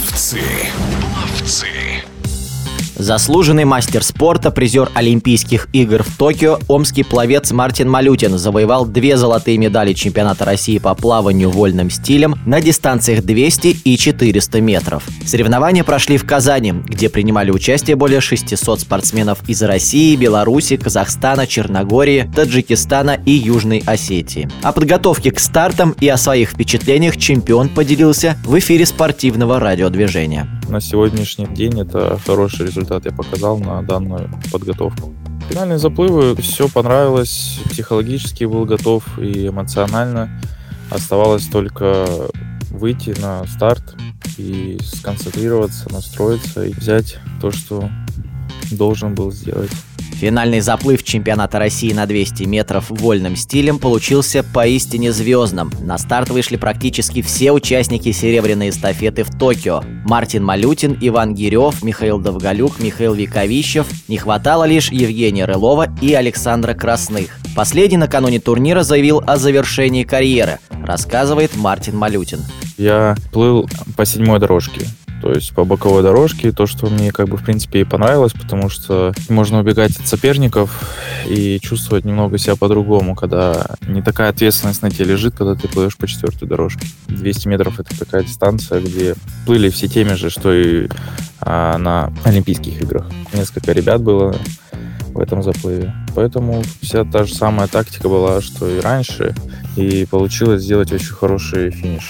Ловцы. Ловцы. Заслуженный мастер спорта, призер Олимпийских игр в Токио, омский пловец Мартин Малютин завоевал две золотые медали чемпионата России по плаванию вольным стилем на дистанциях 200 и 400 метров. Соревнования прошли в Казани, где принимали участие более 600 спортсменов из России, Беларуси, Казахстана, Черногории, Таджикистана и Южной Осетии. О подготовке к стартам и о своих впечатлениях чемпион поделился в эфире спортивного радиодвижения. На сегодняшний день это хороший результат я показал на данную подготовку. Финальные заплывы, все понравилось, психологически был готов и эмоционально. Оставалось только выйти на старт и сконцентрироваться, настроиться и взять то, что должен был сделать. Финальный заплыв чемпионата России на 200 метров вольным стилем получился поистине звездным. На старт вышли практически все участники серебряной эстафеты в Токио. Мартин Малютин, Иван Гирев, Михаил Довголюк, Михаил Виковищев. Не хватало лишь Евгения Рылова и Александра Красных. Последний накануне турнира заявил о завершении карьеры, рассказывает Мартин Малютин. Я плыл по седьмой дорожке. То есть по боковой дорожке, то, что мне как бы в принципе и понравилось, потому что можно убегать от соперников и чувствовать немного себя по-другому, когда не такая ответственность на тебе лежит, когда ты плывешь по четвертой дорожке. 200 метров это такая дистанция, где плыли все теми же, что и а, на Олимпийских играх. Несколько ребят было в этом заплыве. Поэтому вся та же самая тактика была, что и раньше, и получилось сделать очень хороший финиш.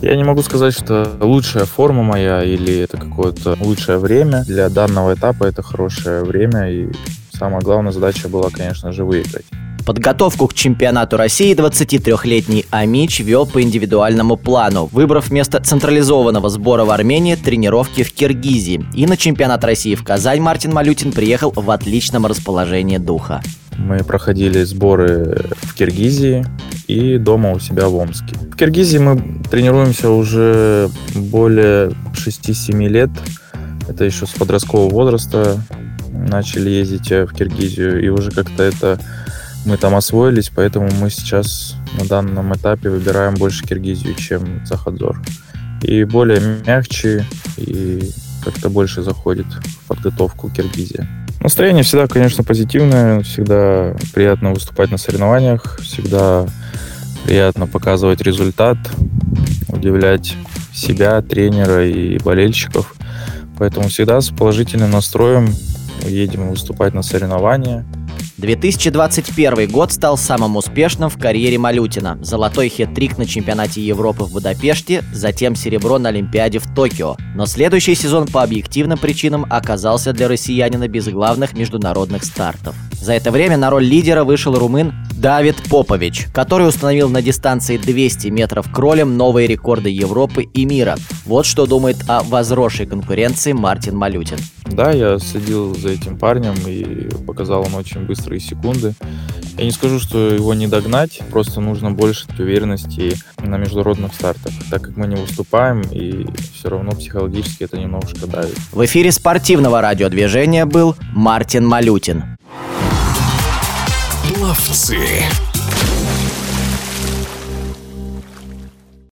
Я не могу сказать, что лучшая форма моя или это какое-то лучшее время. Для данного этапа это хорошее время, и самая главная задача была, конечно же, выиграть. Подготовку к чемпионату России 23-летний Амич вел по индивидуальному плану, выбрав вместо централизованного сбора в Армении тренировки в Киргизии. И на чемпионат России в Казань Мартин Малютин приехал в отличном расположении духа. Мы проходили сборы в Киргизии и дома у себя в Омске. В Киргизии мы тренируемся уже более 6-7 лет. Это еще с подросткового возраста начали ездить в Киргизию, и уже как-то это мы там освоились, поэтому мы сейчас на данном этапе выбираем больше Киргизию, чем Захадзор. И более мягче, и как-то больше заходит в подготовку Киргизия. Настроение всегда, конечно, позитивное, всегда приятно выступать на соревнованиях, всегда приятно показывать результат, удивлять себя, тренера и болельщиков. Поэтому всегда с положительным настроем едем выступать на соревнования – 2021 год стал самым успешным в карьере Малютина. Золотой хет-трик на чемпионате Европы в Будапеште, затем серебро на Олимпиаде в Токио. Но следующий сезон по объективным причинам оказался для россиянина без главных международных стартов. За это время на роль лидера вышел румын Давид Попович, который установил на дистанции 200 метров кролем новые рекорды Европы и мира. Вот что думает о возросшей конкуренции Мартин Малютин. Да, я следил за этим парнем и показал он очень быстрые секунды. Я не скажу, что его не догнать, просто нужно больше уверенности на международных стартах, так как мы не выступаем, и все равно психологически это немножко давит. В эфире спортивного радиодвижения был Мартин Малютин. Пловцы.